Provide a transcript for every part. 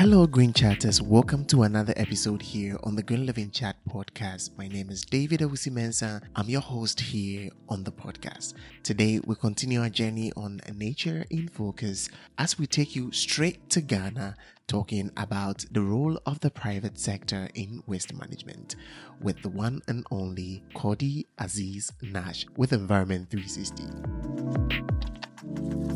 Hello, Green Chatters. Welcome to another episode here on the Green Living Chat podcast. My name is David Owusu-Mensah. I'm your host here on the podcast. Today, we continue our journey on Nature in Focus as we take you straight to Ghana, talking about the role of the private sector in waste management with the one and only Cordie Aziz Nash with Environment 360.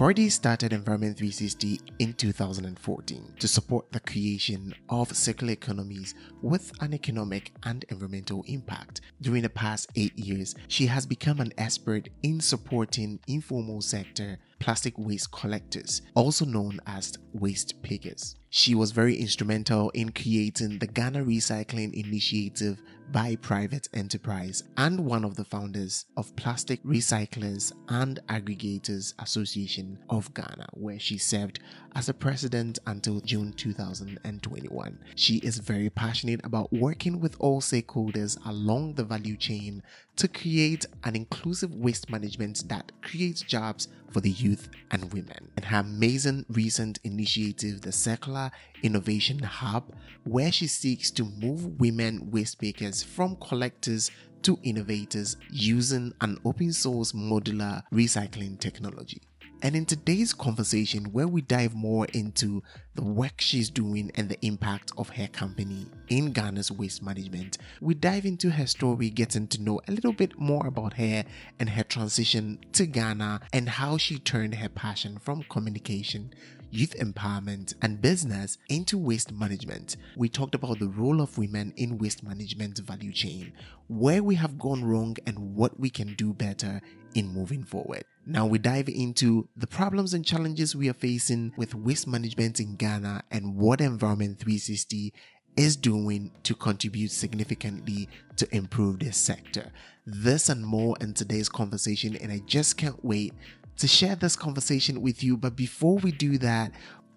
Cordie started Environment 360 in 2014 to support the creation of circular economies with an economic and environmental impact. During the past eight years, she has become an expert in supporting informal sector plastic waste collectors, also known as waste pickers. She was very instrumental in creating the Ghana Recycling Initiative by private enterprise and one of the founders of Plastic Recyclers and Aggregators Association of Ghana, where she served as a president until June 2021. She is very passionate about working with all stakeholders along the value chain to create an inclusive waste management that creates jobs for the youth and women. And her amazing recent initiative, the Circular Innovation Hub, where she seeks to move women waste makers from collectors to innovators using an open source modular recycling technology. And in today's conversation, where we dive more into the work she's doing and the impact of her company in Ghana's waste management, we dive into her story, getting to know a little bit more about her and her transition to Ghana and how she turned her passion from communication youth empowerment, and business into waste management. We talked about the role of women in waste management value chain, where we have gone wrong and what we can do better in moving forward. Now we dive into the problems and challenges we are facing with waste management in Ghana and what Environment 360 is doing to contribute significantly to improve this sector. This and more in today's conversation, and I just can't wait to share this conversation with you. But before we do that,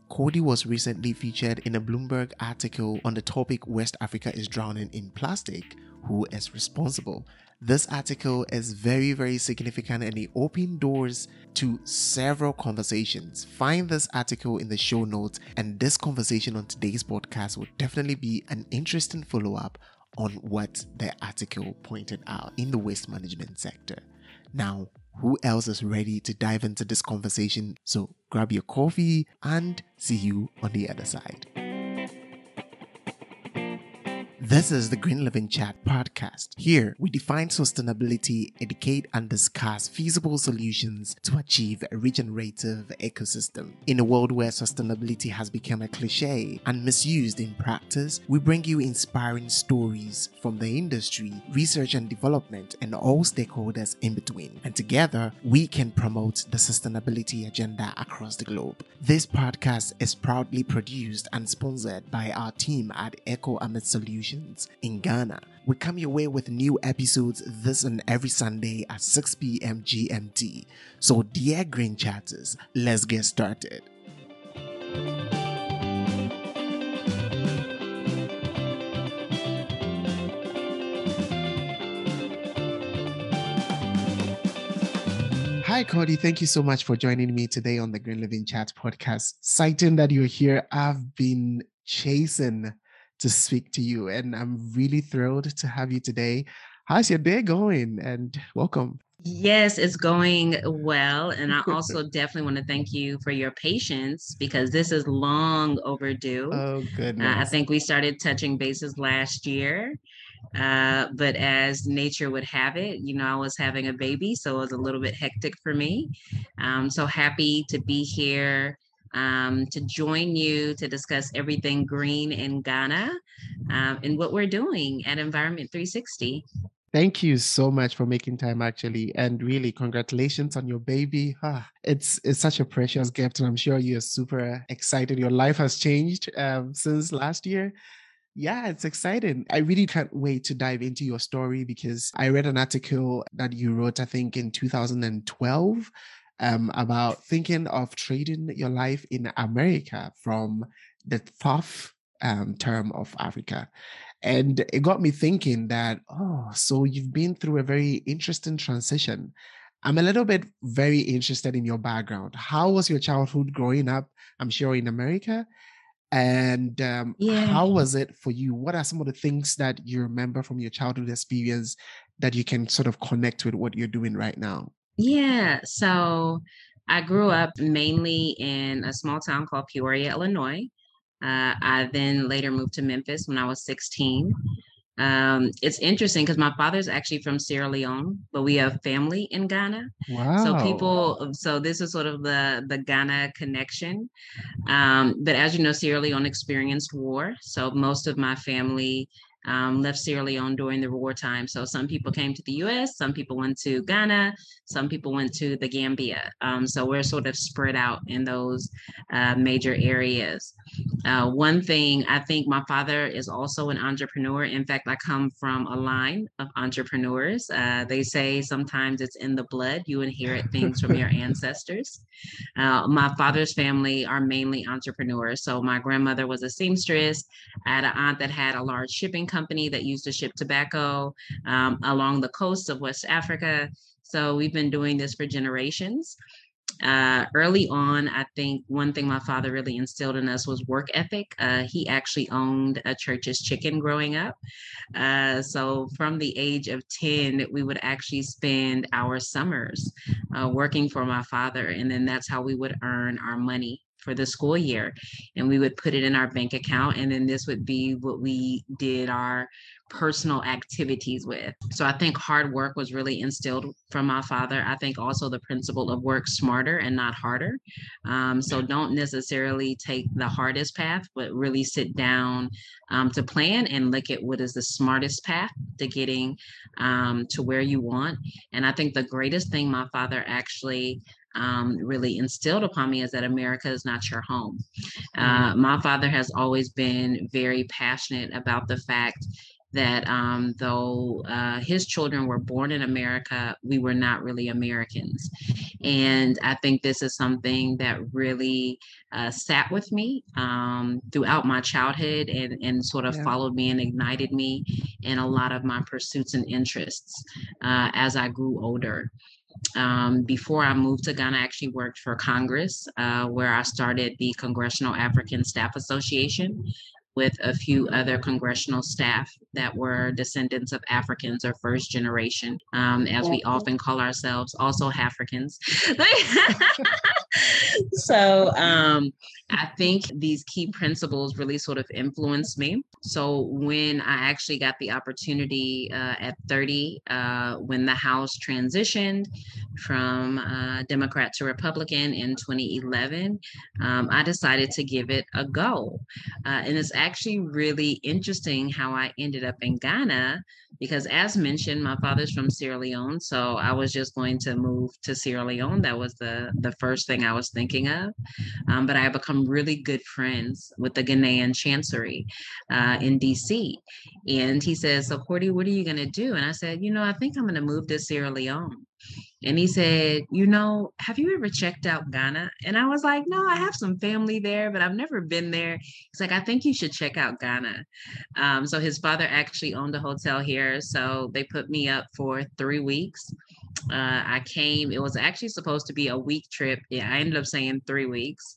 Cordy was recently featured in a Bloomberg article on the topic West Africa is drowning in plastic. Who is responsible? This article is very, very significant and it opened doors to several conversations. Find this article in the show notes, and this conversation on today's podcast will definitely be an interesting follow up on what the article pointed out in the waste management sector. Now, who else is ready to dive into this conversation? So grab your coffee and see you on the other side. This is the Green Living Chat podcast. Here, we define sustainability, educate, and discuss feasible solutions to achieve a regenerative ecosystem. In a world where sustainability has become a cliche and misused in practice, we bring you inspiring stories from the industry, research and development, and all stakeholders in between. And together, we can promote the sustainability agenda across the globe. This podcast is proudly produced and sponsored by our team at Eco Amit Solutions in Ghana. We come your way with new episodes this and every Sunday at 6 p.m. GMT. So, dear Green Chatters, let's get started. Hi, Cordie. Thank you so much for joining me today on the Green Living Chat podcast. Citing that you're here, I've been chasing to speak to you. And I'm really thrilled to have you today. How's your day going? And welcome. Yes, it's going well. And I also definitely want to thank you for your patience because this is long overdue. Oh, goodness. Uh, I think we started touching bases last year. Uh, but as nature would have it, you know, I was having a baby, so it was a little bit hectic for me. Um, so happy to be here um, to join you to discuss everything green in Ghana um, and what we're doing at Environment 360. Thank you so much for making time, actually, and really congratulations on your baby. Ah, it's it's such a precious gift, and I'm sure you're super excited. Your life has changed um, since last year. Yeah, it's exciting. I really can't wait to dive into your story because I read an article that you wrote, I think, in 2012 um, about thinking of trading your life in America from the tough um, term of Africa. And it got me thinking that, oh, so you've been through a very interesting transition. I'm a little bit very interested in your background. How was your childhood growing up? I'm sure in America. And um, Yeah. how was it for you? What are some of the things that you remember from your childhood experience that you can sort of connect with what you're doing right now? Yeah. So I grew up mainly in a small town called Peoria, Illinois. Uh, I then later moved to Memphis when I was 16. Um, it's interesting because my father's actually from Sierra Leone, but we have family in Ghana. Wow. So people, so this is sort of the the Ghana connection. Um, but as you know, Sierra Leone experienced war. So most of my family um, left Sierra Leone during the wartime. So some people came to the US, some people went to Ghana, some people went to the Gambia. Um, so we're sort of spread out in those uh, major areas. Uh, one thing I think my father is also an entrepreneur. In fact, I come from a line of entrepreneurs. Uh, they say sometimes it's in the blood, you inherit things from your ancestors. Uh, my father's family are mainly entrepreneurs. So my grandmother was a seamstress. I had an aunt that had a large shipping company that used to ship tobacco um, along the coast of West Africa. So we've been doing this for generations. Uh, early on, I think one thing my father really instilled in us was work ethic. Uh, he actually owned a Church's Chicken growing up. Uh, so from the age of 10, we would actually spend our summers uh, working for my father. And then that's how we would earn our money for the school year. And we would put it in our bank account. And then this would be what we did our personal activities with. So I think hard work was really instilled from my father. I think also the principle of work smarter and not harder. Um, so don't necessarily take the hardest path, but really sit down um, to plan and look at what is the smartest path to getting um, to where you want. And I think the greatest thing my father actually um, really instilled upon me is that America is not your home. Uh, Mm, my father has always been very passionate about the fact that um, though uh, his children were born in America, we were not really Americans. And I think this is something that really uh, sat with me um, throughout my childhood and, and sort of yeah. followed me and ignited me in a lot of my pursuits and interests uh, as I grew older. Um, before I moved to Ghana, I actually worked for Congress, uh, where I started the Congressional African Staff Association with a few other congressional staff that were descendants of Africans or first generation, um, as we often call ourselves, also Africans. so um, I think these key principles really sort of influenced me. So when I actually got the opportunity uh, at 30, uh, when the House transitioned from uh, Democrat to Republican in 2011, um, I decided to give it a go. Uh, and it's actually really interesting how I ended up in Ghana because, as mentioned, my father's from Sierra Leone. So I was just going to move to Sierra Leone. That was the, the first thing I was thinking of. Um, but I have become really good friends with the Ghanaian Chancery uh, in DC. And he says, So, Cordie, what are you going to do? And I said, You know, I think I'm going to move to Sierra Leone. And he said, You know, have you ever checked out Ghana? And I was like, No, I have some family there, but I've never been there. He's like, I think you should check out Ghana. Um, so his father actually owned a hotel here. So they put me up for three weeks. Uh, I came, it was actually supposed to be a week trip. Yeah, I ended up saying three weeks.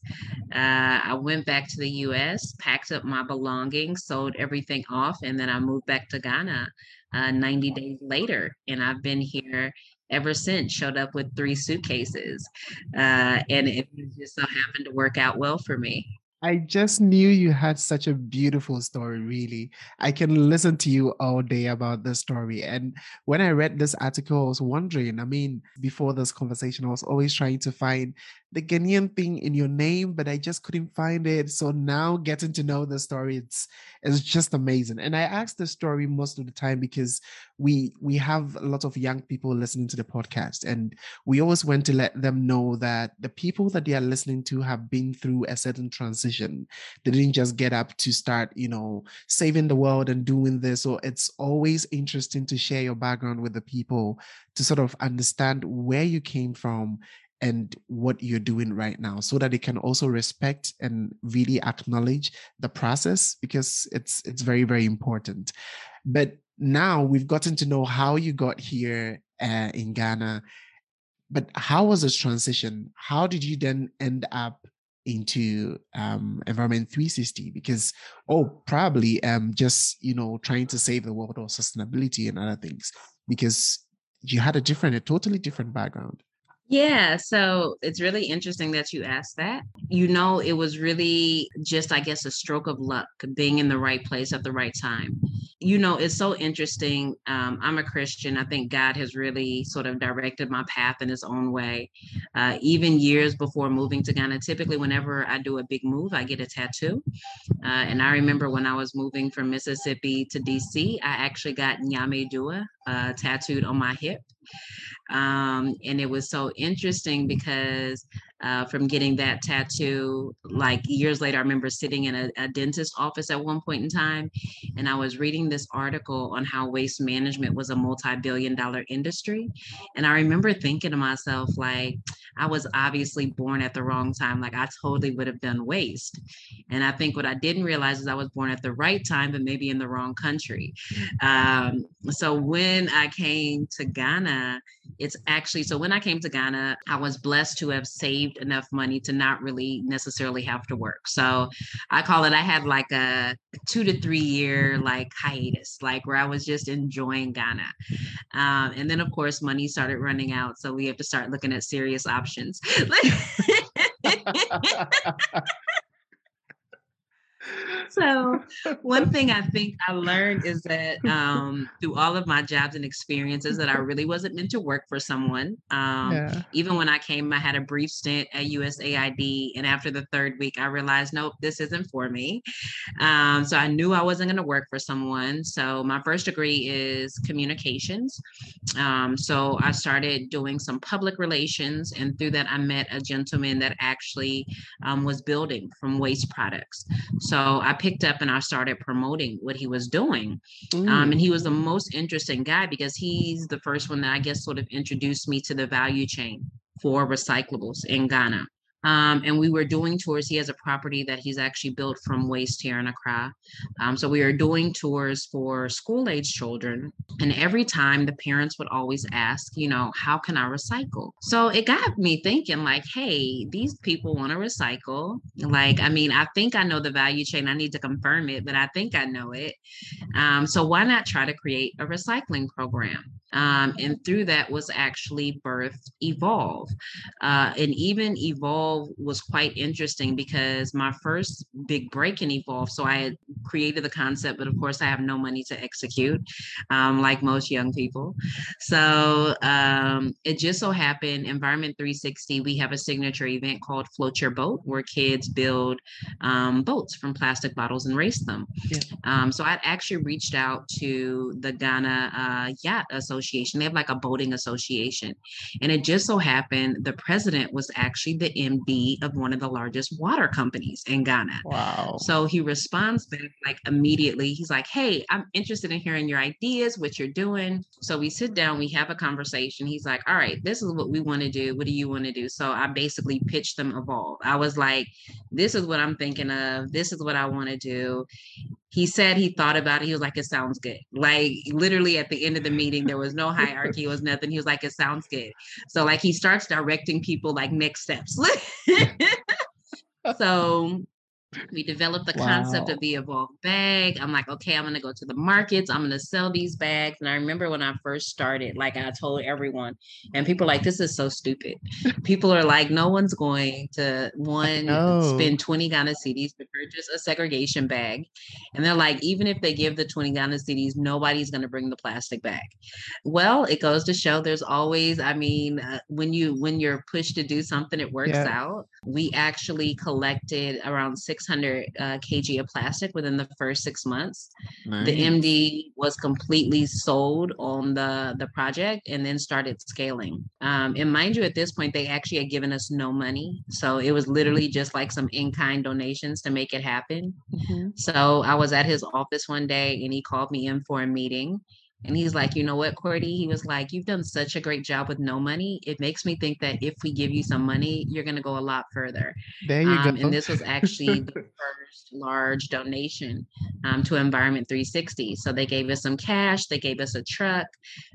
Uh, I went back to the US, packed up my belongings, sold everything off, and then I moved back to Ghana uh, 90 days later. And I've been here ever since showed up with three suitcases uh, and it just so happened to work out well for me I just knew you had such a beautiful story, really. I can listen to you all day about this story. And when I read this article, I was wondering, I mean, before this conversation, I was always trying to find the Ghanaian thing in your name, but I just couldn't find it. So now getting to know the story, it's it's just amazing. And I ask the story most of the time because we we have a lot of young people listening to the podcast, and we always want to let them know that the people that they are listening to have been through a certain transition. They didn't just get up to start, you know, saving the world and doing this. So it's always interesting to share your background with the people to sort of understand where you came from and what you're doing right now so that they can also respect and really acknowledge the process because it's it's very very important but now we've gotten to know how you got here uh, in ghana but how was this transition how did you then end up into um, Environment 360? Because, oh, probably um, just, you know, trying to save the world or sustainability and other things, because you had a different, a totally different background. Yeah, so it's really interesting that you asked that. You know, it was really just, I guess, a stroke of luck being in the right place at the right time. You know, it's so interesting. Um, I'm a Christian. I think God has really sort of directed my path in his own way. Uh, even years before moving to Ghana, typically, whenever I do a big move, I get a tattoo. Uh, and I remember when I was moving from Mississippi to DC, I actually got Nyame Dua uh, tattooed on my hip. Um, and it was so interesting because uh, from getting that tattoo. Like years later, I remember sitting in a, a dentist office at one point in time, and I was reading this article on how waste management was a multi-billion dollar industry. And I remember thinking to myself, like, I was obviously born at the wrong time. Like I totally would have done waste. And I think what I didn't realize is I was born at the right time, but maybe in the wrong country. Um, so when I came to Ghana, it's actually so when I came to Ghana, I was blessed to have saved saved enough money to not really necessarily have to work. So I call it, I had like a two to three year like hiatus, like where I was just enjoying Ghana. Um, and then, of course, money started running out. So we have to start looking at serious options. so one thing I think I learned is that um, through all of my jobs and experiences that I really wasn't meant to work for someone. Um, yeah. Even when I came, I had a brief stint at USAID, and after the third week, I realized, nope, this isn't for me. Um, so I knew I wasn't going to work for someone. So my first degree is communications. Um, so I started doing some public relations, and through that, I met a gentleman that actually um, was building from waste products. So I picked up and I started promoting what he was doing. Mm. Um, and he was the mm. most interesting guy because he's the first one that I guess sort of introduced me to the value chain for recyclables in Ghana. Um, and we were doing tours. He has a property that he's actually built from waste here in Accra. Um, so we were doing tours for school age children. And every time the parents would always ask, you know, how can I recycle? So it got me thinking, like, hey, these people want to recycle. Like, I mean, I think I know the value chain. I need to confirm it, but I think I know it. Um, so why not try to create a recycling program? Um, and through that was actually birthed Evolve. Uh, and even Evolve was quite interesting because my first big break in Evolve, so I had created the concept, but of course I have no money to execute, um, like most young people. So um, it just so happened, Environment 360, we have a signature event called Float Your Boat, where kids build um, boats from plastic bottles and race them. Yeah. Um, so I'd actually reached out to the Ghana uh, Yacht Association association. They have like a boating association. And it just so happened the president was actually the MD of one of the largest water companies in Ghana. Wow. So he responds back like immediately. He's like, Hey, I'm interested in hearing your ideas, what you're doing. So we sit down, we have a conversation. He's like, All right, this is what we want to do. What do you want to do? So I basically pitched them Evolve. I was like, This is what I'm thinking of. This is what I want to do he said he thought about it. He was like, it sounds good. Like literally at the end of the meeting, there was no hierarchy, it was nothing. He was like, it sounds good. So like he starts directing people like next steps. so we developed the wow. concept of the evolved bag. I'm like, okay, I'm gonna go to the markets. I'm gonna sell these bags. And I remember when I first started, like I told everyone, and people like, this is so stupid. people are like, no one's going to one spend 20 Ghana cedis to purchase a segregation bag. And they're like, even if they give the 20 Ghana cedis, nobody's gonna bring the plastic bag. Well, it goes to show there's always, I mean, uh, when you when you're pushed to do something, it works yeah. out. We actually collected around six 600 uh, kg of plastic within the first six months. Nice. The MD was completely sold on the, the project and then started scaling. Um, and mind you, at this point, they actually had given us no money. So it was literally just like some in kind donations to make it happen. Mm-hmm. So I was at his office one day and he called me in for a meeting And he's like, you know what, Cordie? He was like, you've done such a great job with no money. It makes me think that if we give you some money, you're going to go a lot further. There you um, go. And this was actually the first large donation um, to Environment 360. So they gave us some cash, they gave us a truck.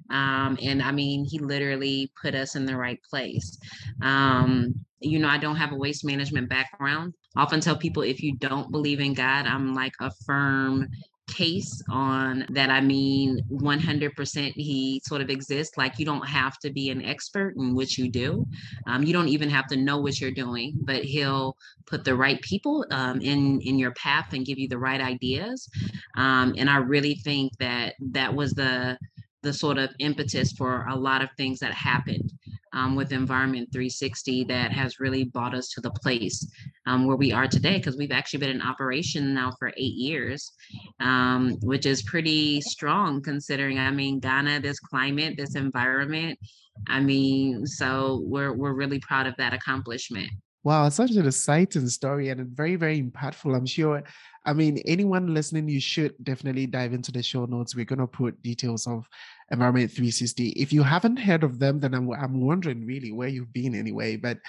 Um, and I mean, he literally put us in the right place. Um, you know, I don't have a waste management background. I often tell people if you don't believe in God, I'm like a firm case on that. I mean, 100% he sort of exists. Like you don't have to be an expert in what you do. Um, you don't even have to know what you're doing, but he'll put the right people um, in in your path and give you the right ideas. Um, and I really think that that was the the sort of impetus for a lot of things that happened um, with Environment 360 that has really brought us to the place um, where we are today because we've actually been in operation now for eight years, um, which is pretty strong considering, I mean, Ghana, this climate, this environment. I mean, so we're, we're really proud of that accomplishment. Wow, such an exciting story and very, very impactful. I'm sure I mean, anyone listening, you should definitely dive into the show notes. We're going to put details of Environment 360. If you haven't heard of them, then I'm, I'm wondering really where you've been anyway. But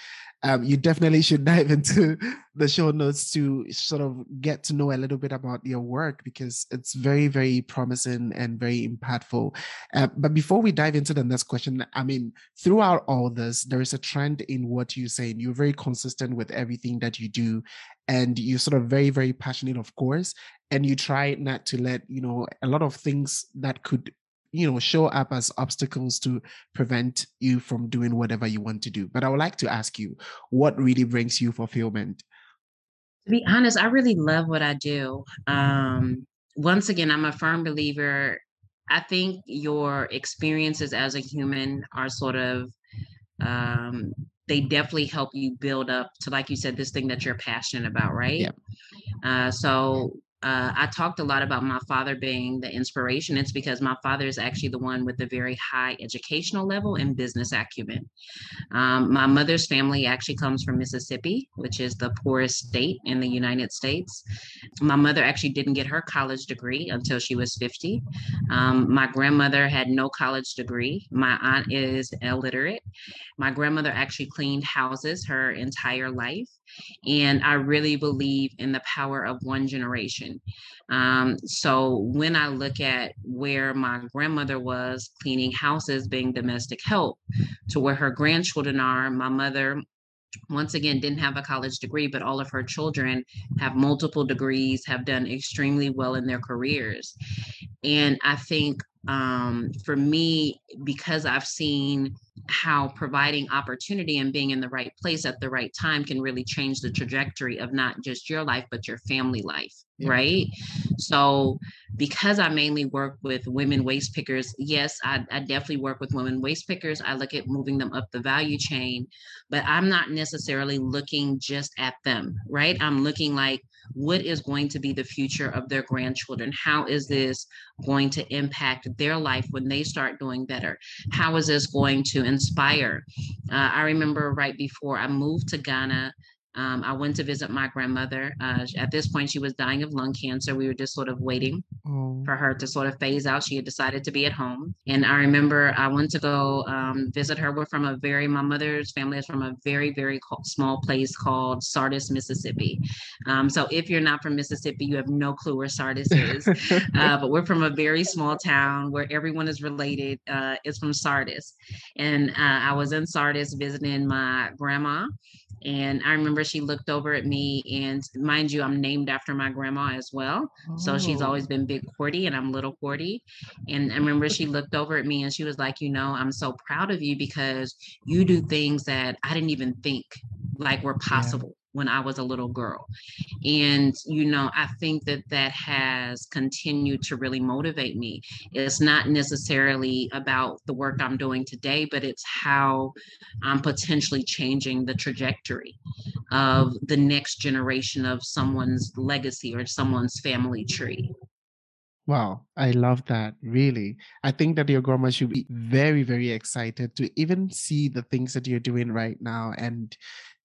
um, you definitely should dive into the show notes to sort of get to know a little bit about your work because it's very, very promising and very impactful. Uh, but before we dive into the next question, I mean, throughout all this, there is a trend in what you say, and you're very consistent with everything that you do and you're sort of very very passionate of course and you try not to let you know a lot of things that could you know show up as obstacles to prevent you from doing whatever you want to do. But i would like to ask you what really brings you fulfillment? To be honest i really love what i do. Um once again i'm a firm believer. I think your experiences as a human are sort of um they definitely help you build up to like you said this thing that you're passionate about right? Yeah. uh, so uh, I talked a lot about my father being the inspiration. It's because my father is actually the one with a very high educational level and business acumen. Um, my mother's family actually comes from Mississippi, which is the poorest state in the United States. My mother actually didn't get her college degree until she was 50. Um, my grandmother had no college degree. My aunt is illiterate. My grandmother actually cleaned houses her entire life. And I really believe in the power of one generation. Um, so when I look at where my grandmother was cleaning houses, being domestic help, to where her grandchildren are, my mother once again didn't have a college degree but all of her children have multiple degrees have done extremely well in their careers. And i think um, for me because i've seen how providing opportunity and being in the right place at the right time can really change the trajectory of not just your life but your family life yeah. right so because i mainly work with women waste pickers yes I, I definitely work with women waste pickers i look at moving them up the value chain but i'm not necessarily looking just at them right i'm looking like what is going to be the future of their grandchildren? How is this going to impact their life when they start doing better? How is this going to inspire? Uh, I remember right before I moved to Ghana, um, I went to visit my grandmother. Uh, at this point, she was dying of lung cancer. We were just sort of waiting oh. for her to sort of phase out. She had decided to be at home. And I remember I went to go um, visit her. We're from a very, my mother's family is from a very, very small place called Sardis, Mississippi. Um, so if you're not from Mississippi, you have no clue where Sardis is. uh, but we're from a very small town where everyone is related. Uh, it's from Sardis. And uh, I was in Sardis visiting my grandma. And I remember she looked over at me, and mind you, I'm named after my grandma as well. Oh. So she's oh. always been Big Cordie, and I'm Little Cordie. And I remember she looked over at me and she was like, You know, I'm so proud of you because you do things that I didn't even think like were possible when I was a little girl. And, you know, I think that that has continued to really motivate me. It's not necessarily about the work I'm doing today, but it's how I'm potentially changing the trajectory of the next generation of someone's legacy or someone's family tree. Wow, I love that. Really. I think that your grandma should be very, very excited to even see the things that you're doing right now and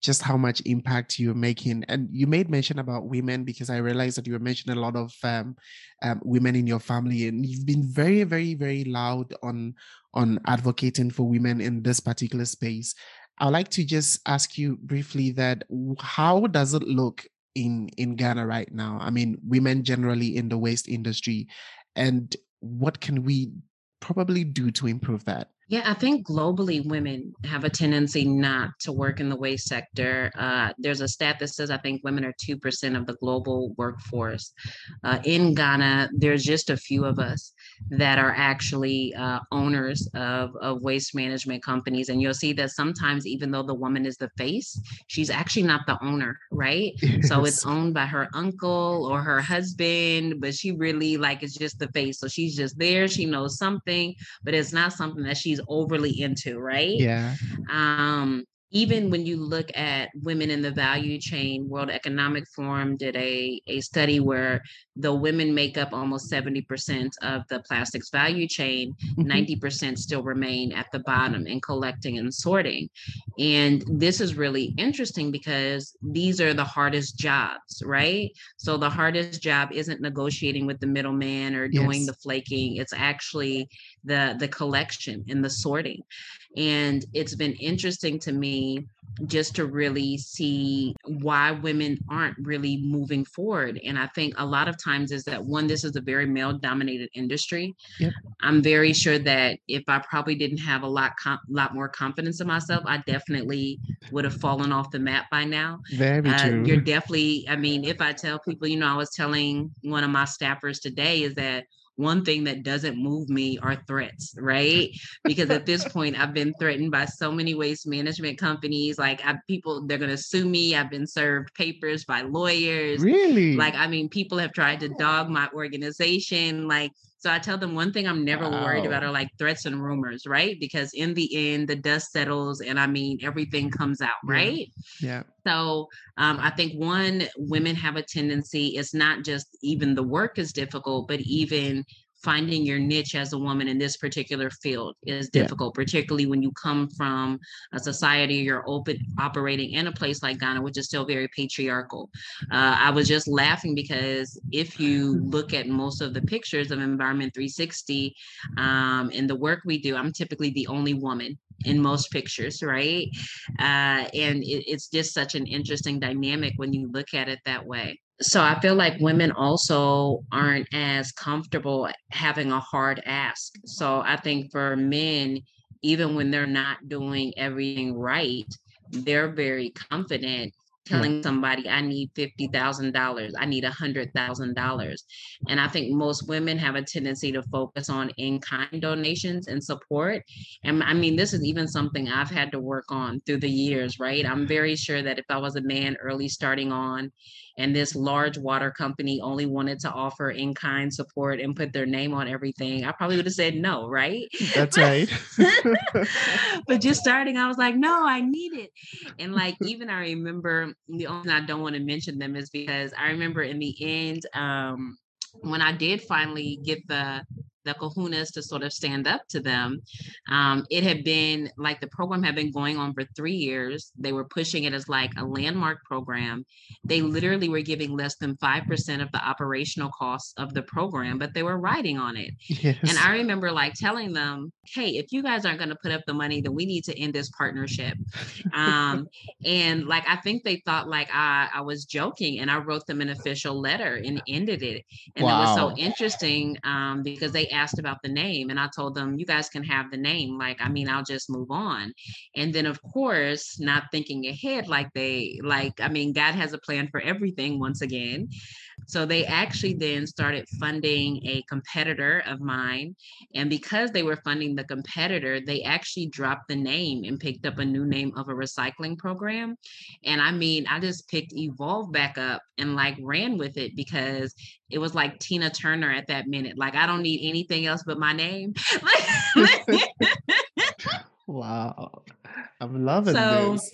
just how much impact you're making. And you made mention about women because I realized that you were mentioning a lot of um, um, women in your family, and you've been very, very, very loud on on advocating for women in this particular space. I'd like to just ask you briefly that how does it look in in Ghana right now? I mean, women generally in the waste industry, and what can we probably do to improve that? Yeah, I think globally women have a tendency not to work in the waste sector. Uh, there's a stat that says I think women are 2% of the global workforce. Uh, in Ghana, there's just a few of us that are actually uh, owners of, of waste management companies. And you'll see that sometimes, even though the woman is the face, she's actually not the owner, right? Yes. So it's owned by her uncle or her husband, but she really like is just the face. So she's just there. She knows something, but it's not something that she's overly into, right? Yeah. Um, even when you look at women in the value chain, World Economic Forum did a, a study where the women make up almost 70% of the plastics value chain, mm-hmm. 90% still remain at the bottom in collecting and sorting. And this is really interesting because these are the hardest jobs, right? So the hardest job isn't negotiating with the middleman or doing yes. the flaking, it's actually the the collection and the sorting. And it's been interesting to me just to really see why women aren't really moving forward. And I think a lot of times is that one, this is a very male dominated industry. Yep. I'm very sure that if I probably didn't have a lot, com- lot more confidence in myself, I definitely would have fallen off the map by now. Very uh, true. You're definitely, I mean, if I tell people, you know, I was telling one of my staffers today is that one thing that doesn't move me are threats, right? Because at this point, I've been threatened by so many waste management companies. Like, I, people, they're going to sue me. I've been served papers by lawyers. Really? Like, I mean, people have tried to dog my organization. Like, so I tell them one thing I'm never wow. worried about are like threats and rumors, right? Because in the end, the dust settles and I mean, everything comes out, right? Yeah. So um, I think one, women have a tendency, it's not just even the work is difficult, but even finding your niche as a woman in this particular field is difficult, yeah. particularly when you come from a society you're open operating in a place like Ghana, which is still very patriarchal. Uh, I was just laughing because if you look at most of the pictures of Environment 360 um, and the work we do, I'm typically the only woman in most pictures, right? Uh, and it, it's just such an interesting dynamic when you look at it that way so I feel like women also aren't as comfortable having a hard ask. So I think for men, even when they're not doing everything right, they're very confident telling somebody I need $50,000, I need $100,000. And I think most women have a tendency to focus on in kind donations and support. And I mean, this is even something I've had to work on through the years, right? I'm very sure that if I was a man early starting on and this large water company only wanted to offer in kind support and put their name on everything, I probably would have said no, right? That's right. but just starting, I was like, no, I need it. And like, even I remember the only I don't want to mention them is because I remember in the end, um, when I did finally get the the kahunas to sort of stand up to them. Um, it had been like the program had been going on for three years. They were pushing it as like a landmark program. They literally were giving less than 5% of the operational costs of the program, but they were writing on it. Yes. And I remember like telling them, hey, if you guys aren't going to put up the money, then we need to end this partnership. Um, and like, I think they thought like I, I was joking and I wrote them an official letter and ended it. And wow. it was so interesting um, because they asked about the name and I told them, you guys can have the name. Like, I mean, I'll just move on. And then, of course, not thinking ahead, like they, like, I mean, God has a plan for everything once again. So they actually then started funding a competitor of mine. And because they were funding the competitor, they actually dropped the name and picked up a new name of a recycling program. And I mean, I just picked Evolve back up and like ran with it because it was like Tina Turner at that minute. Like, I don't need anything else but my name. wow. I'm loving so, this.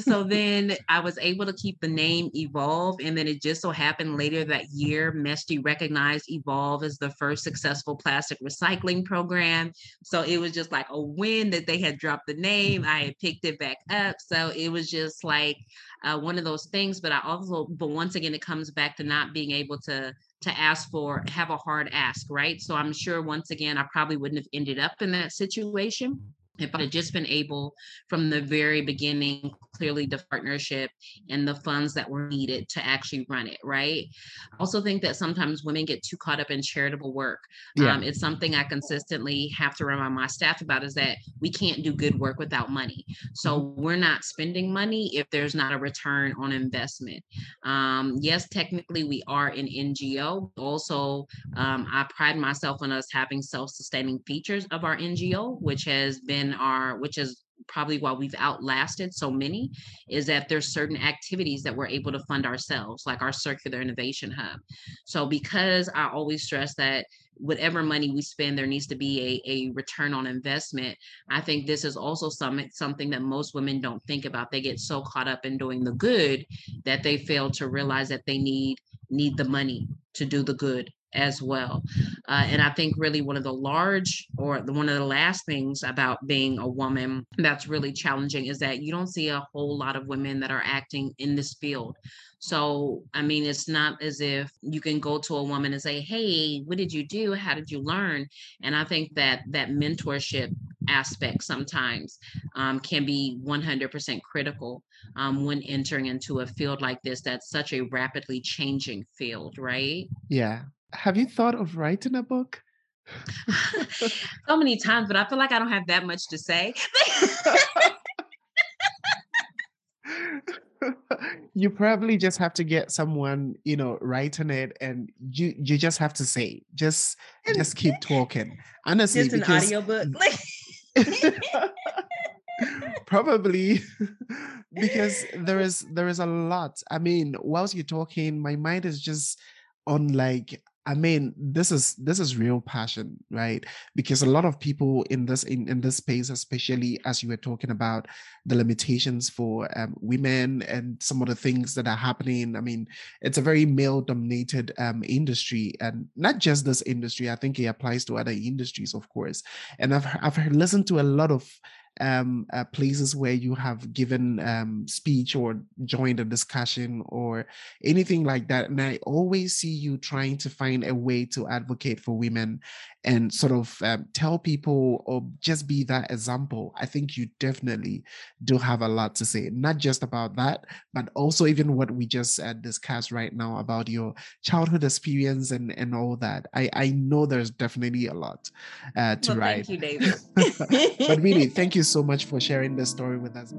So then I was able to keep the name Evolve. And then it just so happened later that year, MESTI recognized Evolve as the first successful plastic recycling program. So it was just like a win that they had dropped the name. I had picked it back up. So it was just like uh, one of those things. But I also, but once again, it comes back to not being able to to ask for have a hard ask right so i'm sure once again i probably wouldn't have ended up in that situation if I had just been able from the very beginning, clearly the partnership and the funds that were needed to actually run it, right? I also think that sometimes women get too caught up in charitable work. Yeah. Um, it's something I consistently have to remind my staff about is that we can't do good work without money. So mm-hmm. we're not spending money if there's not a return on investment. Um, yes, technically we are an NGO. Also, um, I pride myself on us having self-sustaining features of our NGO, which has been in our, which is probably why we've outlasted so many, is that there's certain activities that we're able to fund ourselves, like our circular innovation hub. So because I always stress that whatever money we spend, there needs to be a, a return on investment. I think this is also some, something that most women don't think about. They get so caught up in doing the good that they fail to realize that they need need the money to do the good as well. Uh, and I think really one of the large or the, one of the last things about being a woman that's really challenging is that you don't see a whole lot of women that are acting in this field. So, I mean, it's not as if you can go to a woman and say, Hey, what did you do? How did you learn? And I think that that mentorship aspect sometimes um, can be 100% critical um, when entering into a field like this that's such a rapidly changing field, right? Yeah, have you thought of writing a book? so many times, but I feel like I don't have that much to say. you probably just have to get someone, you know, writing it, and you you just have to say, just just keep talking. Honestly, just an because, audiobook. probably because there is there is a lot. I mean, whilst you're talking, my mind is just on like I mean, this is this is real passion, right? Because a lot of people in this in, in this space, especially as you were talking about the limitations for um, women and some of the things that are happening. I mean, it's a very male-dominated um, industry, and not just this industry. I think it applies to other industries, of course. And I've I've listened to a lot of um, uh, places where you have given um, speech or joined a discussion or anything like that. And I always see you trying to find a way to advocate for women and sort of um, tell people or just be that example. I think you definitely do have a lot to say, not just about that, but also even what we just uh, discussed right now about your childhood experience and, and all that. I, I know there's definitely a lot uh, to well, write. Thank you, David. but really, thank you so much for sharing this story with us.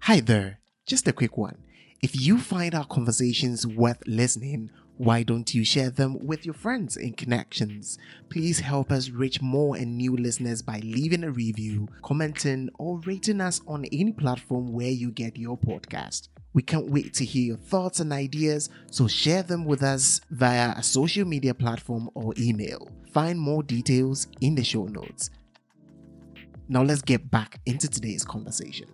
Hi there, just a quick one. If you find our conversations worth listening, why don't you share them with your friends and connections? Please help us reach more and new listeners by leaving a review, commenting, or rating us on any platform where you get your podcast. We can't wait to hear your thoughts and ideas, so share them with us via a social media platform or email. Find more details in the show notes. Now let's get back into today's conversation.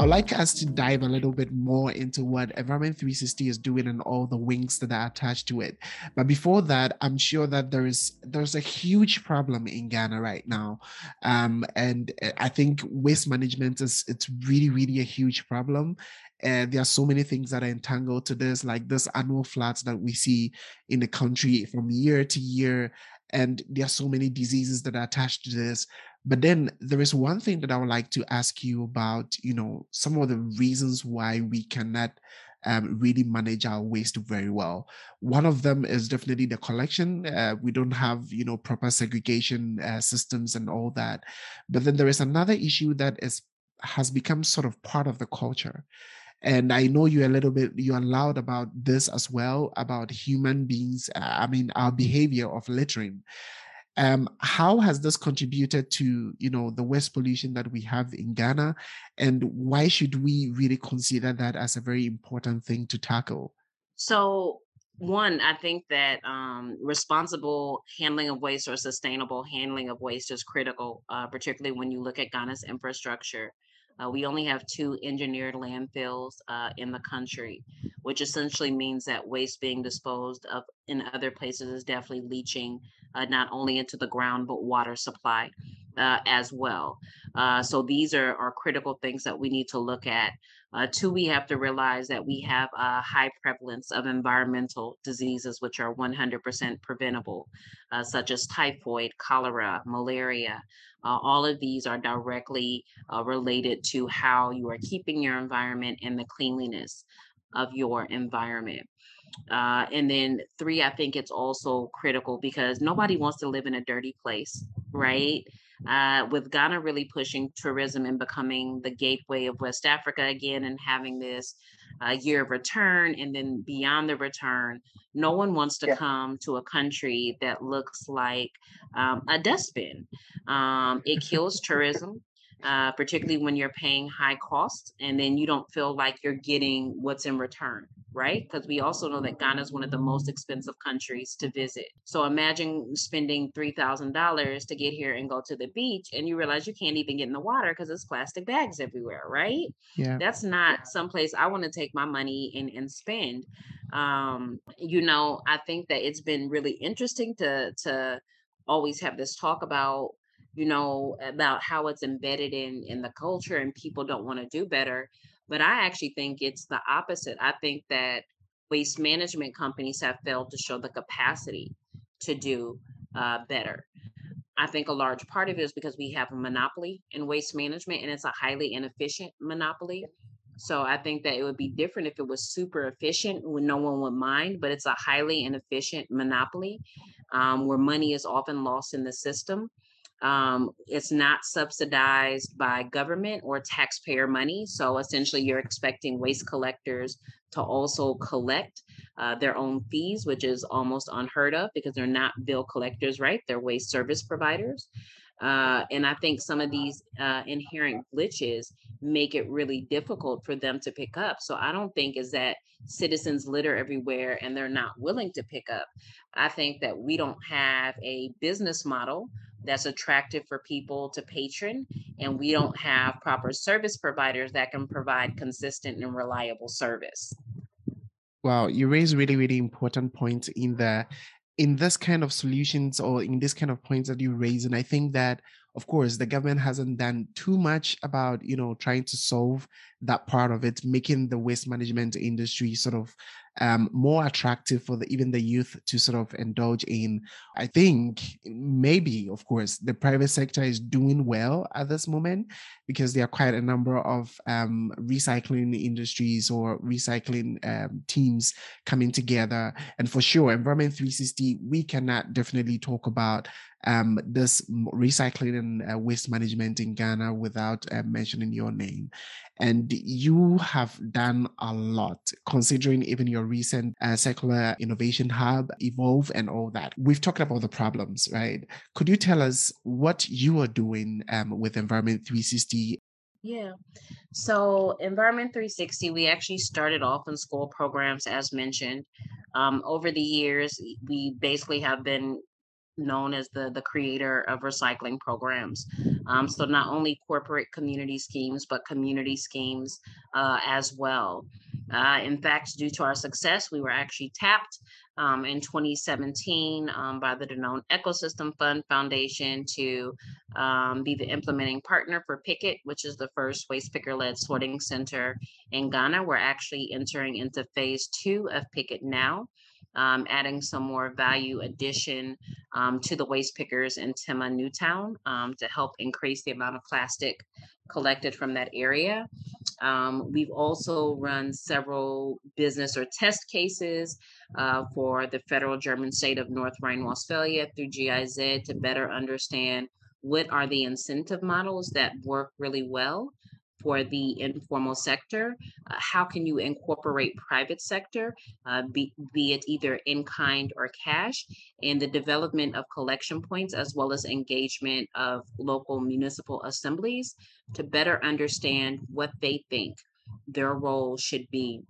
I'd like us to dive a little bit more into what Environment 360 is doing and all the wings that are attached to it. But before that, I'm sure that there is there's a huge problem in Ghana right now, um, and I think waste management is it's really really a huge problem. And there are so many things that are entangled to this, like this annual floods that we see in the country from year to year. And there are so many diseases that are attached to this. But then there is one thing that I would like to ask you about, you know, some of the reasons why we cannot um, really manage our waste very well. One of them is definitely the collection. Uh, we don't have, you know, proper segregation uh, systems and all that. But then there is another issue that is has become sort of part of the culture. And I know you're a little bit, you're loud about this as well, about human beings, uh, I mean, our behavior of littering. Um, how has this contributed to you know the waste pollution that we have in Ghana, and why should we really consider that as a very important thing to tackle? So, one, I think that um, responsible handling of waste or sustainable handling of waste is critical, uh, particularly when you look at Ghana's infrastructure. Uh, we only have two engineered landfills uh, in the country, which essentially means that waste being disposed of in other places is definitely leaching uh, not only into the ground but water supply uh, as well. Uh, so these are, are critical things that we need to look at. Uh, two, we have to realize that we have a high prevalence of environmental diseases, which are 100% preventable, uh, such as typhoid, cholera, malaria. Uh, all of these are directly related to how you are keeping your environment and the cleanliness of your environment. Uh, and then three, I think it's also critical because nobody wants to live in a dirty place, right? Uh, with Ghana really pushing tourism and becoming the gateway of West Africa again and having this uh, year of return and then beyond the return, no one wants to yeah. come to a country that looks like um, a dustbin. Um, it kills tourism uh, particularly when you're paying high costs and then you don't feel like you're getting what's in return, right? Because we also know that Ghana is one of the most expensive countries to visit. So imagine spending $3,000 to get here and go to the beach and you realize you can't even get in the water because there's plastic bags everywhere, right? Yeah. That's not someplace I want to take my money and, and spend. Um, you know, I think that it's been really interesting to to always have this talk about you know, about how it's embedded in in the culture and people don't want to do better. But I actually think it's the opposite. I think that waste management companies have failed to show the capacity to do uh, better. I think a large part of it is because we have a monopoly in waste management and it's a highly inefficient monopoly. So I think that it would be different if it was super efficient when no one would mind, but it's a highly inefficient monopoly um, where money is often lost in the system. Um, it's not subsidized by government or taxpayer money. So essentially, you're expecting waste collectors to also collect uh, their own fees, which is almost unheard of because they're not bill collectors, right? They're waste service providers. Uh, and I think some of these uh, inherent glitches make it really difficult for them to pick up. So I don't think is that citizens litter everywhere and they're not willing to pick up. I think that we don't have a business model that's attractive for people to patron and we don't have proper service providers that can provide consistent and reliable service. Wow you raise really really important points in the in this kind of solutions or in this kind of points that you raise and i think that of course the government hasn't done too much about you know trying to solve that part of it making the waste management industry sort of um, more attractive for the, even the youth to sort of indulge in. I think maybe, of course, the private sector is doing well at this moment because there are quite a number of um, recycling industries or recycling um, teams coming together. And for sure, Environment 360, we cannot definitely talk about um, this recycling and uh, waste management in Ghana without uh, mentioning your name. And you have done a lot, considering even your recent uh, Circular Innovation Hub, Evolve, and all that. We've talked about the problems, right? Could you tell us what you are doing um, with Environment 360 yeah. So, Environment 360, we actually started off in school programs, as mentioned. Um, over the years, we basically have been known as the the creator of recycling programs. Um, so not only corporate community schemes, but community schemes uh, as well. Uh, in fact, due to our success, we were actually tapped um, in 2017 um, by the Danone Ecosystem Fund Foundation to um, be the implementing partner for Picket, which is the first waste picker led sorting center in Ghana. We're actually entering into phase two of Picket now um, adding some more value addition um, to the waste pickers in Tema Newtown um, to help increase the amount of plastic collected from that area. Um, we've also run several business or test cases uh, for the federal German state of North Rhine-Westphalia through GIZ to better understand what are the incentive models that work really well for the informal sector? Uh, how can you incorporate private sector, uh, be, be it either in kind or cash, in the development of collection points as well as engagement of local municipal assemblies to better understand what they think their role should be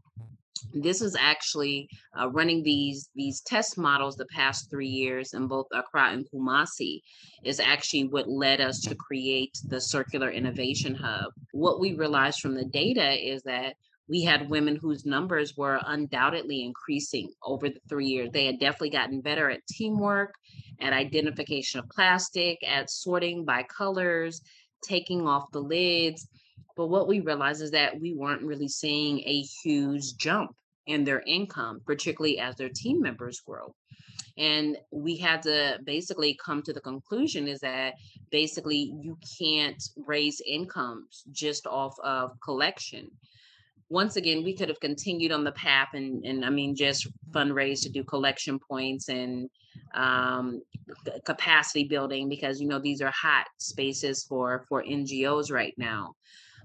this is actually uh, running these these test models the past three years in both Accra and Kumasi is actually what led us to create the Circular Innovation Hub. What we realized from the data is that we had women whose numbers were undoubtedly increasing over the three years. They had definitely gotten better at teamwork, at identification of plastic, at sorting by colors, taking off the lids. But what we realized is that we weren't really seeing a huge jump in their income, particularly as their team members grow. And we had to basically come to the conclusion is that basically you can't raise incomes just off of collection. Once again, we could have continued on the path and, and I mean, just fundraise to do collection points and um, capacity building because, you know, these are hot spaces for, for NGOs right now.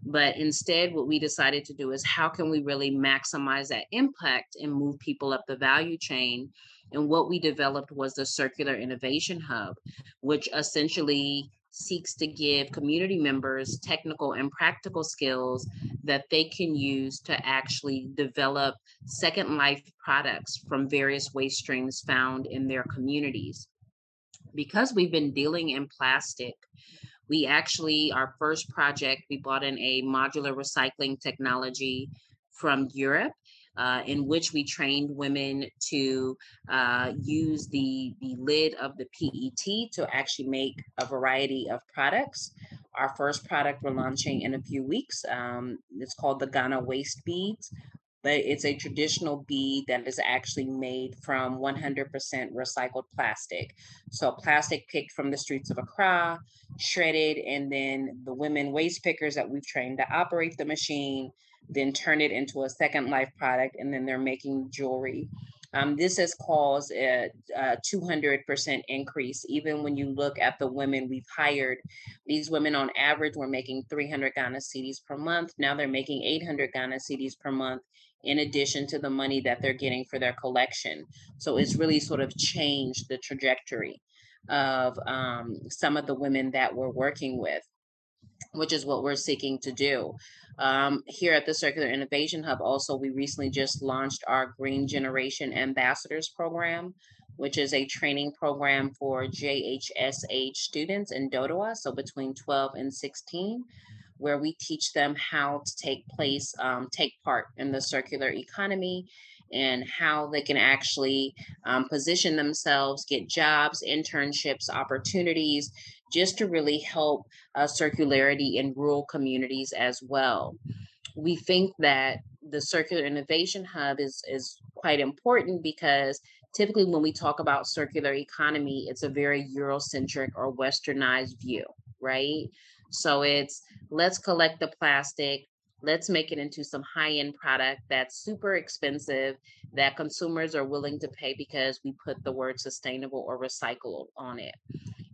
But instead, what we decided to do is how can we really maximize that impact and move people up the value chain? And what we developed was the Circular Innovation Hub, which essentially seeks to give community members technical and practical skills that they can use to actually develop second life products from various waste streams found in their communities. Because we've been dealing in plastic we actually, our first project, we bought in a modular recycling technology from Europe. Uh, in which we trained women to uh, use the, the lid of the PET to actually make a variety of products. Our first product we're launching in a few weeks. Um, it's called the Ghana Waste Beads but it's a traditional bead that is actually made from 100% recycled plastic. So plastic picked from the streets of Accra, shredded, and then the women waste pickers that we've trained to operate the machine, then turn it into a second life product, and then they're making jewelry. Um, this has caused a, a 200% increase. Even when you look at the women we've hired, these women on average were making 300 Ghana cedis per month. Now they're making 800 Ghana cedis per month in addition to the money that they're getting for their collection. So it's really sort of changed the trajectory of um, some of the women that we're working with, which is what we're seeking to do. Um, here at the Circular Innovation Hub, also, we recently just launched our Green Generation Ambassadors Program, which is a training program for JHSH students in Dodowa, so between 12 and 16 where we teach them how to take place, um, take part in the circular economy and how they can actually um, position themselves, get jobs, internships, opportunities, just to really help uh, circularity in rural communities as well. We think that the Circular Innovation Hub is, is quite important because typically when we talk about circular economy, it's a very Eurocentric or westernized view, right? So it's let's collect the plastic, let's make it into some high-end product that's super expensive that consumers are willing to pay because we put the word sustainable or recycled on it.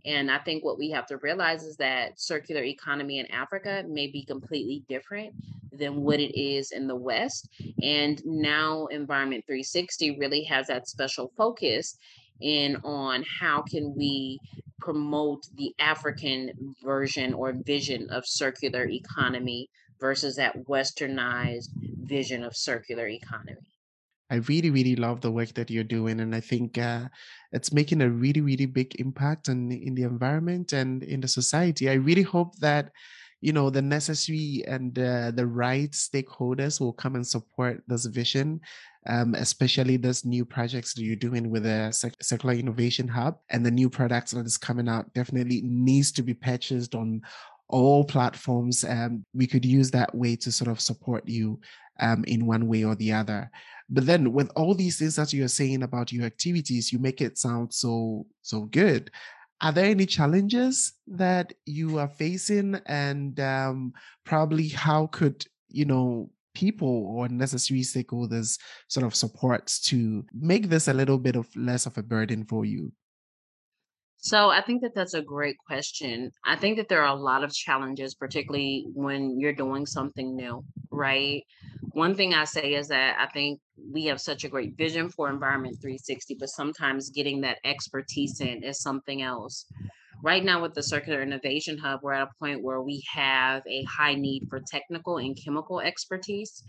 And I think what we have to realize is that circular economy in Africa may be completely different than what it is in the West. And now Environment 360 really has that special focus in on how can we promote the African version or vision of circular economy versus that westernized vision of circular economy. I really, really love the work that you're doing, and I think uh, it's making a really, really big impact in in the environment and in the society. I really hope that you know the necessary and uh, the right stakeholders will come and support this vision um, especially this new projects that you're doing with the circular innovation hub and the new products that is coming out definitely needs to be purchased on all platforms um, we could use that way to sort of support you um, in one way or the other. But then with all these things that you're saying about your activities you make it sound so so good. Are there any challenges that you are facing? And um, probably how could you know people or necessary stakeholders sort of supports to make this a little bit of less of a burden for you so I think that that's a great question. I think that there are a lot of challenges, particularly when you're doing something new, right? One thing I say is that I think we have such a great vision for Environment 360, but sometimes getting that expertise in is something else. Right now, with the Circular Innovation Hub, we're at a point where we have a high need for technical and chemical expertise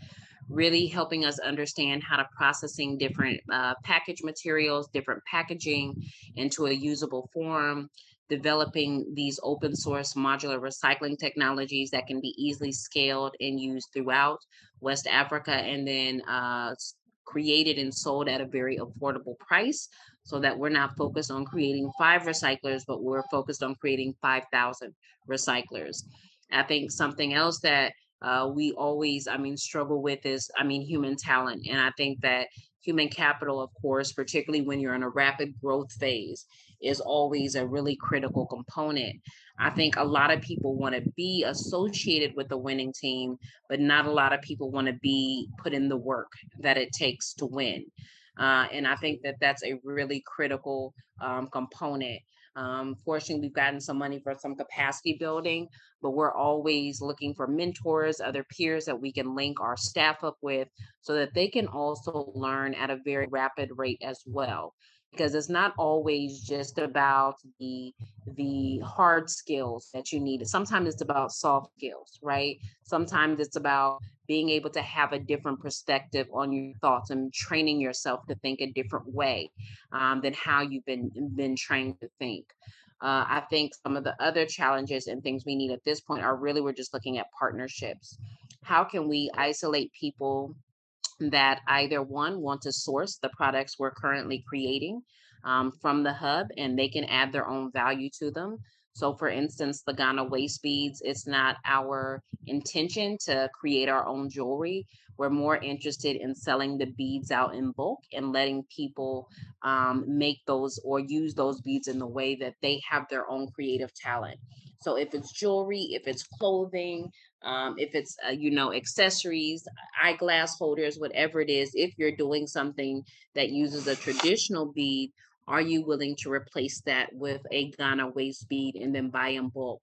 really helping us understand how to processing different uh, package materials, different packaging into a usable form, developing these open source modular recycling technologies that can be easily scaled and used throughout West Africa, and then uh, created and sold at a very affordable price so that we're not focused on creating five recyclers, but we're focused on creating 5,000 recyclers. I think something else that uh, we always, I mean, struggle with is, I mean, human talent. And I think that human capital, of course, particularly when you're in a rapid growth phase, is always a really critical component. I think a lot of people want to be associated with the winning team, but not a lot of people want to be put in the work that it takes to win. Uh, and I think that that's a really critical um, component. Um, fortunately, we've gotten some money for some capacity building, but we're always looking for mentors, other peers that we can link our staff up with so that they can also learn at a very rapid rate as well because it's not always just about the the hard skills that you need sometimes it's about soft skills right? Sometimes it's about being able to have a different perspective on your thoughts and training yourself to think a different way um, than how you've been been trained to think. Uh, i think some of the other challenges and things we need at this point are really we're just looking at partnerships. How can we isolate people that either one want to source the products we're currently creating um, from the hub and they can add their own value to them. So, for instance, the Ghana waist beads, it's not our intention to create our own jewelry. We're more interested in selling the beads out in bulk and letting people um, make those or use those beads in the way that they have their own creative talent. So, if it's jewelry, if it's clothing, um, if it's uh, you know accessories eyeglass holders whatever it is if you're doing something that uses a traditional bead are you willing to replace that with a ghana waist bead and then buy in bulk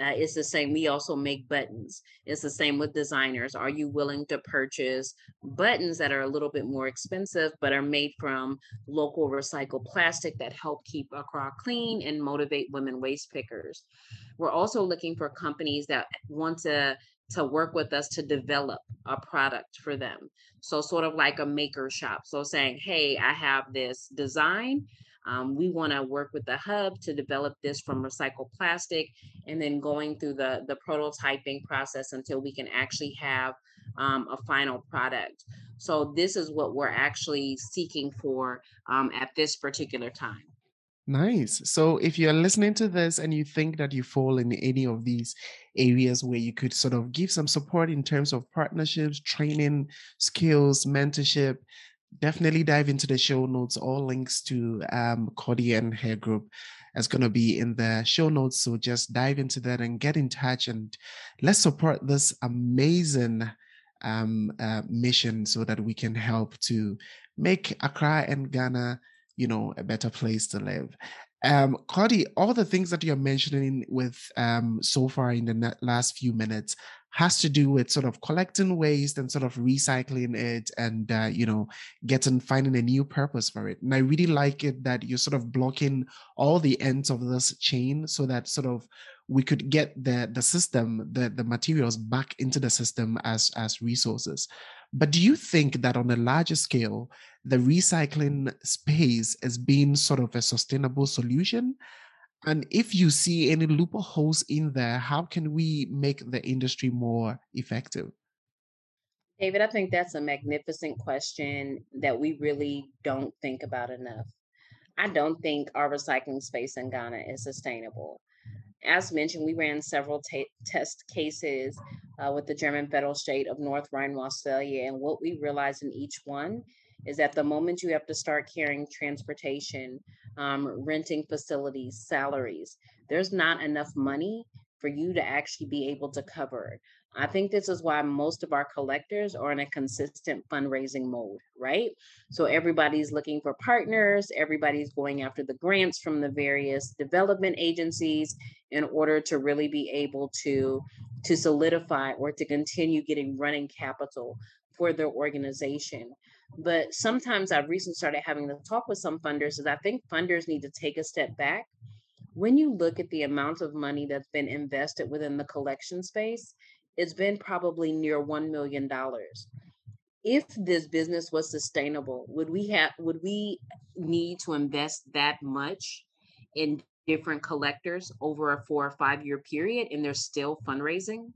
uh, it's the same. We also make buttons. It's the same with designers. Are you willing to purchase buttons that are a little bit more expensive, but are made from local recycled plastic that help keep Accra clean and motivate women waste pickers? We're also looking for companies that want to to work with us to develop a product for them. So sort of like a maker shop. So saying, "Hey, I have this design. Um, we want to work with the hub to develop this from recycled plastic and then going through the, the prototyping process until we can actually have um, a final product. So this is what we're actually seeking for um, at this particular time. Nice. So if you're listening to this and you think that you fall in any of these areas where you could sort of give some support in terms of partnerships, training, skills, mentorship, definitely dive into the show notes. All links to um, Cordie and her group is going to be in the show notes. So just dive into that and get in touch and let's support this amazing um, uh, mission so that we can help to make Accra and Ghana you know, a better place to live. Um, Cordie, all the things that you're mentioning with um, so far in the last few minutes has to do with sort of collecting waste and sort of recycling it and uh, you know getting finding a new purpose for it and i really like it that you're sort of blocking all the ends of this chain so that sort of we could get the the system the the materials back into the system as as resources but do you think that on a larger scale, the recycling space is being sort of a sustainable solution? And if you see any loopholes in there, how can we make the industry more effective? David, I think that's a magnificent question that we really don't think about enough. I don't think our recycling space in Ghana is sustainable as mentioned, we ran several t- test cases uh, with the German federal state of North Rhine-Westphalia, and what we realized in each one is that the moment you have to start carrying transportation, um, renting facilities, salaries, there's not enough money for you to actually be able to cover it. I think this is why most of our collectors are in a consistent fundraising mode, right? So everybody's looking for partners, everybody's going after the grants from the various development agencies in order to really be able to to solidify or to continue getting running capital for their organization. But sometimes I've recently started having to talk with some funders is I think funders need to take a step back. When you look at the amount of money that's been invested within the collection space, it's been probably near $1 million. if this business was sustainable, would we have would we need to invest that much in different collectors over a four or five year period and they're still fundraising?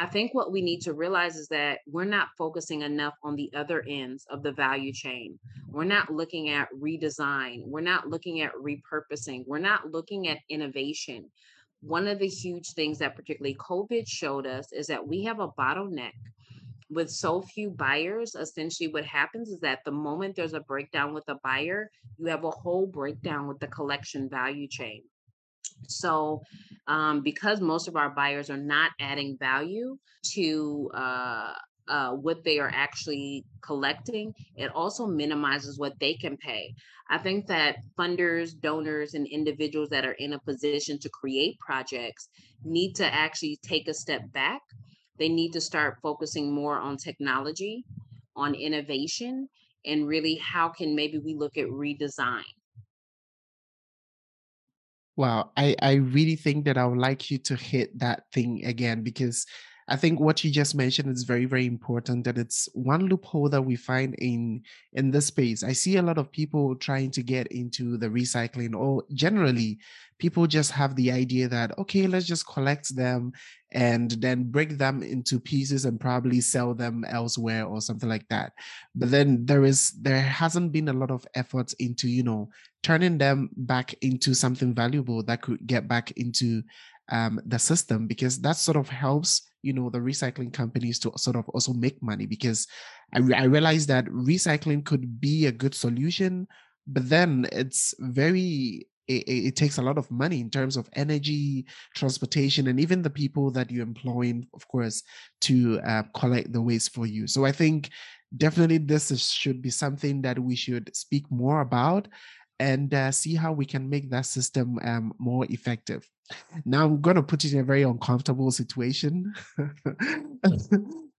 I think what we need to realize is that we're not focusing enough on the other ends of the value chain. We're not looking at redesign. We're not looking at repurposing. We're not looking at innovation. One of the huge things that particularly COVID showed us is that we have a bottleneck with so few buyers, essentially what happens is that the moment there's a breakdown with a buyer, you have a whole breakdown with the collection value chain. So, um, because most of our buyers are not adding value to uh, uh, what they are actually collecting, it also minimizes what they can pay. I think that funders, donors, and individuals that are in a position to create projects need to actually take a step back they need to start focusing more on technology, on innovation, and really how can maybe we look at redesign. Wow, I, I really think that I would like you to hit that thing again because I think what you just mentioned is very, very important. That it's one loophole that we find in in this space. I see a lot of people trying to get into the recycling, or generally, people just have the idea that okay, let's just collect them and then break them into pieces and probably sell them elsewhere or something like that. But then there is there hasn't been a lot of efforts into you know turning them back into something valuable that could get back into um, the system because that sort of helps you know the recycling companies to sort of also make money because I, re- I realize that recycling could be a good solution but then it's very it, it, takes a lot of money in terms of energy transportation and even the people that you employ of course to uh, collect the waste for you. So i think definitely this is, should be something that we should speak more about and uh, see how we can make that system um, more effective. Now, I'm going to put you in a very uncomfortable situation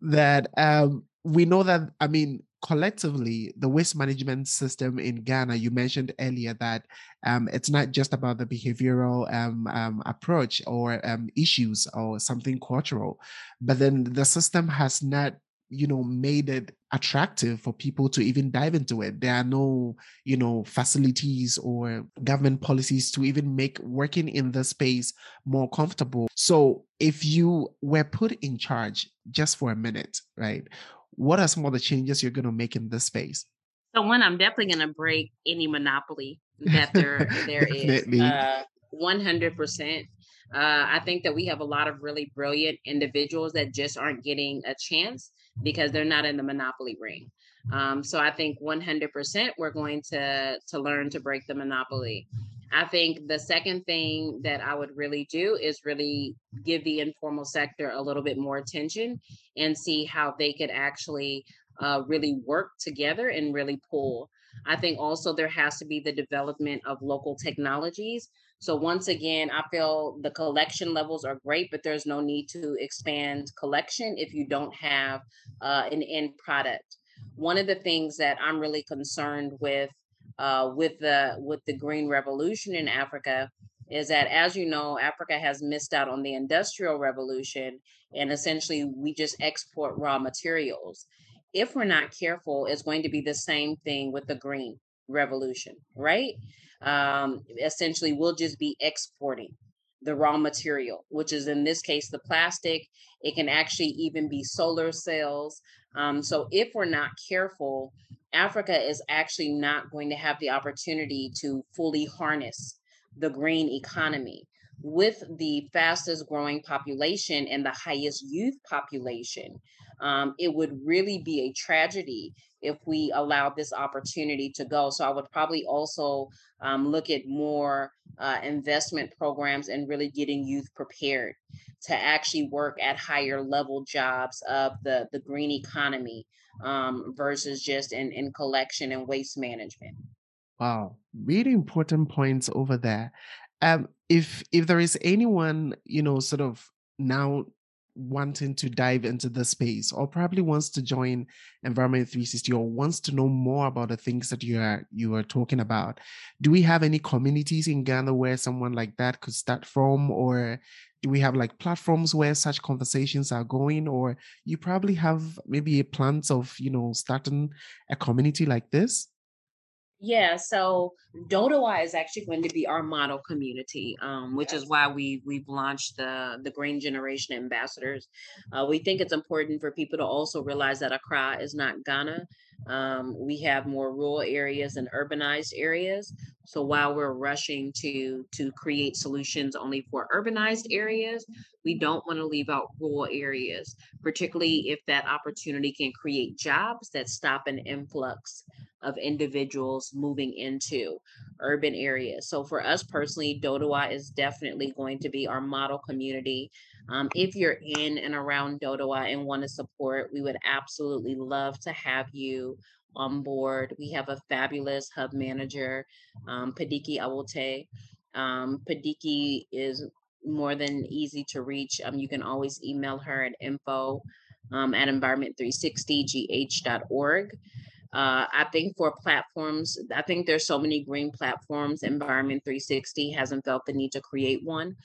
that um, we know that, I mean, collectively, the waste management system in Ghana, you mentioned earlier that um, it's not just about the behavioral um, um, approach or um, issues or something cultural, but then the system has not you know made it attractive for people to even dive into it. There are no you know facilities or government policies to even make working in the space more comfortable. So if you were put in charge just for a minute right what are some of the changes you're going to make in this space? So one i'm definitely going to break any monopoly that there there is uh, 100% uh, I think that we have a lot of really brilliant individuals that just aren't getting a chance because they're not in the monopoly ring. Um, so I think 100% we're going to to learn to break the monopoly. I think the second thing that I would really do is really give the informal sector a little bit more attention and see how they could actually uh, really work together and really pull. I think also there has to be the development of local technologies so once again, I feel the collection levels are great, but there's no need to expand collection if you don't have uh, an end product. One of the things that I'm really concerned with uh, with the with the green revolution in Africa is that as you know africa has missed out on the industrial revolution and essentially we just export raw materials if we're not careful it's going to be the same thing with the green revolution right um, essentially we'll just be exporting the raw material, which is in this case the plastic. It can actually even be solar cells. Um, so if we're not careful, Africa is actually not going to have the opportunity to fully harness the green economy. With the fastest growing population and the highest youth population, um, it would really be a tragedy if we allowed this opportunity to go. So I would probably also um, look at more uh, investment programs and really getting youth prepared to actually work at higher level jobs of the, the green economy um, versus just in, in collection and waste management. Wow, really important points over there. Um, if if there is anyone, you know, sort of now wanting to dive into the space or probably wants to join environment 360 or wants to know more about the things that you are you are talking about do we have any communities in ghana where someone like that could start from? Or do we have like platforms where such conversations are going? Or you probably have maybe a plans of you know starting a community like this yeah, so Dodowa is actually going to be our model community, um, which is why we we've launched the the Green Generation Ambassadors. Uh, we think it's important for people to also realize that Accra is not Ghana. Um, we have more rural areas and urbanized areas. So while we're rushing to to create solutions only for urbanized areas, we don't want to leave out rural areas, particularly if that opportunity can create jobs that stop an influx of individuals moving into urban areas. So for us personally, Dodowa is definitely going to be our model community. Um, if you're in and around Dodowa and want to support, we would absolutely love to have you on board. We have a fabulous hub manager, um, Padiki Awote. Um, Padiki is more than easy to reach. Um, you can always email her at info um, at environment360gh.org. Uh, I think for platforms, I think there's so many green platforms. Environment 360 hasn't felt the need to create one.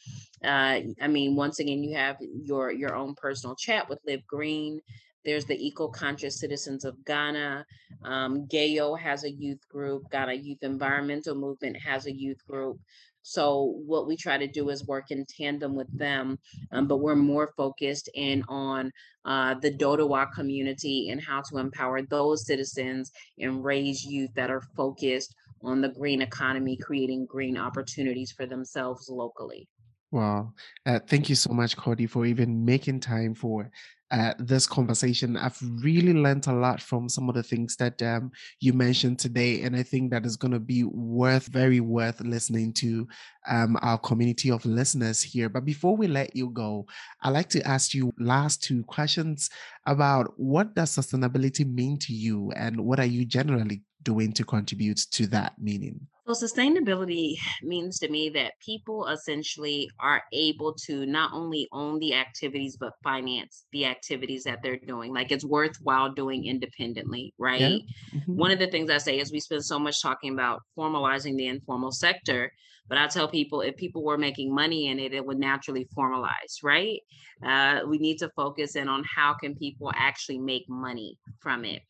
Uh, I mean, once again, you have your your own personal chat with Live Green. There's the Eco Conscious Citizens of Ghana. Um, GAYO has a youth group. Ghana Youth Environmental Movement has a youth group. So what we try to do is work in tandem with them, um, but we're more focused in on uh, the Dodowa community and how to empower those citizens and raise youth that are focused on the green economy, creating green opportunities for themselves locally. Wow. Uh, thank you so much, Cordie, for even making time for uh, this conversation. I've really learned a lot from some of the things that um, you mentioned today, and I think that is going to be worth, very worth listening to um, our community of listeners here. But before we let you go, I'd like to ask you last two questions about what does sustainability mean to you, and what are you generally doing to contribute to that meaning? So, sustainability means to me that people essentially are able to not only own the activities, but finance the activities that they're doing. Like it's worthwhile doing independently, right? Yeah. Mm-hmm. One of the things I say is we spend so much talking about formalizing the informal sector, but I tell people if people were making money in it, it would naturally formalize, right? Uh, we need to focus in on how can people actually make money from it.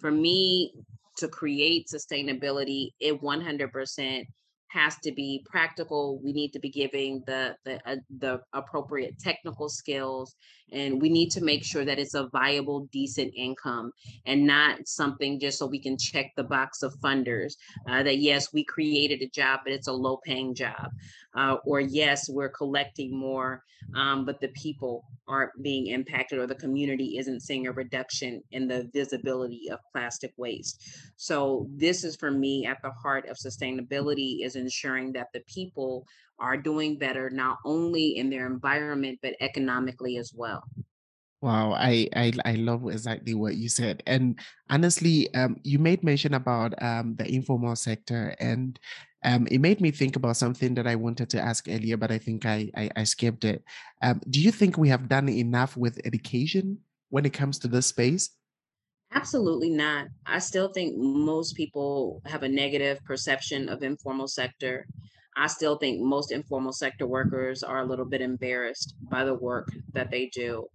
For me, to create sustainability, it 100% has to be practical. We need to be giving the the uh, the appropriate technical skills, and we need to make sure that it's a viable, decent income, and not something just so we can check the box of funders uh, that yes, we created a job, but it's a low paying job, uh, or yes, we're collecting more, um, but the people aren't being impacted, or the community isn't seeing a reduction in the visibility of plastic waste. So this is for me at the heart of sustainability is ensuring that the people are doing better not only in their environment but economically as well. Wow, I, I I love exactly what you said, and honestly, um, you made mention about um the informal sector, and um, it made me think about something that I wanted to ask earlier, but I think I I, I skipped it. Um, do you think we have done enough with education when it comes to this space? Absolutely not. I still think most people have a negative perception of informal sector. I still think most informal sector workers are a little bit embarrassed by the work that they do.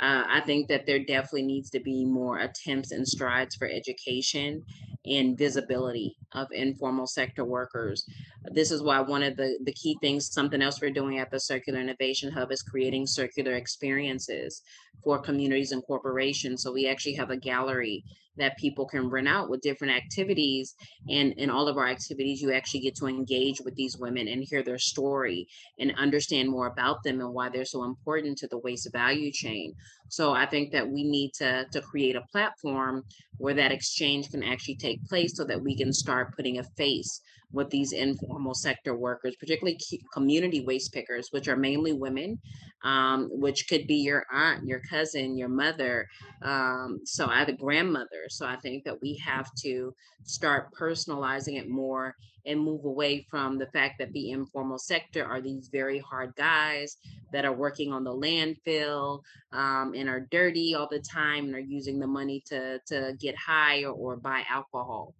Uh, I think that there definitely needs to be more attempts and strides for education and visibility of informal sector workers. This is why one of the, the key things, something else we're doing at the Circular Innovation Hub is creating circular experiences for communities and corporations. So we actually have a gallery that people can rent out with different activities. And in all of our activities, you actually get to engage with these women and hear their story and understand more about them and why they're so important to the waste value chain. So I think that we need to, to create a platform where that exchange can actually take place so that we can start putting a face with these informal sector workers, particularly community waste pickers, which are mainly women, um, which could be your aunt, your cousin, your mother, um, so either grandmother. So I think that we have to start personalizing it more and move away from the fact that the informal sector are these very hard guys that are working on the landfill um, and are dirty all the time and are using the money to to get high or, or buy alcohol.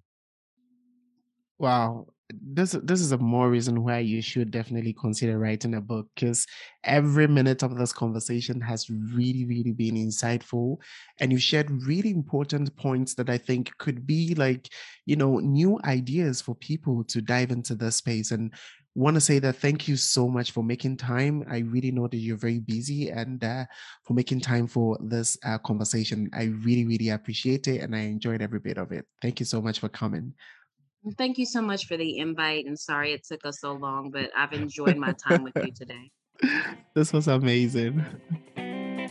Wow, this this is a more reason why you should definitely consider writing a book because every minute of this conversation has really really been insightful and you shared really important points that i think could be like you know new ideas for people to dive into this space and want to say that thank you so much for making time i really know that you're very busy and uh, for making time for this uh, conversation i really really appreciate it and i enjoyed every bit of it thank you so much for coming Thank you so much for the invite and sorry it took us so long, but I've enjoyed my time with you today. This was amazing.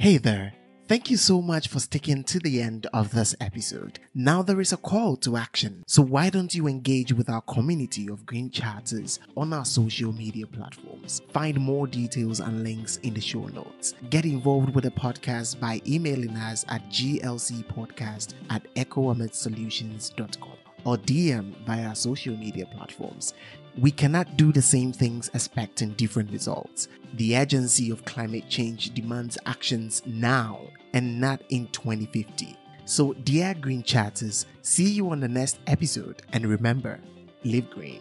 Hey there. Thank you so much for sticking to the end of this episode. Now there is a call to action. So why don't you engage with our community of green chatters on our social media platforms? Find more details and links in the show notes. Get involved with the podcast by emailing us at glcpodcast at echoamitsolutions.com or DM via our social media platforms. We cannot do the same things expecting different results. The urgency of climate change demands actions now and not in 2050. So, dear Green Chatters, see you on the next episode and remember, live green.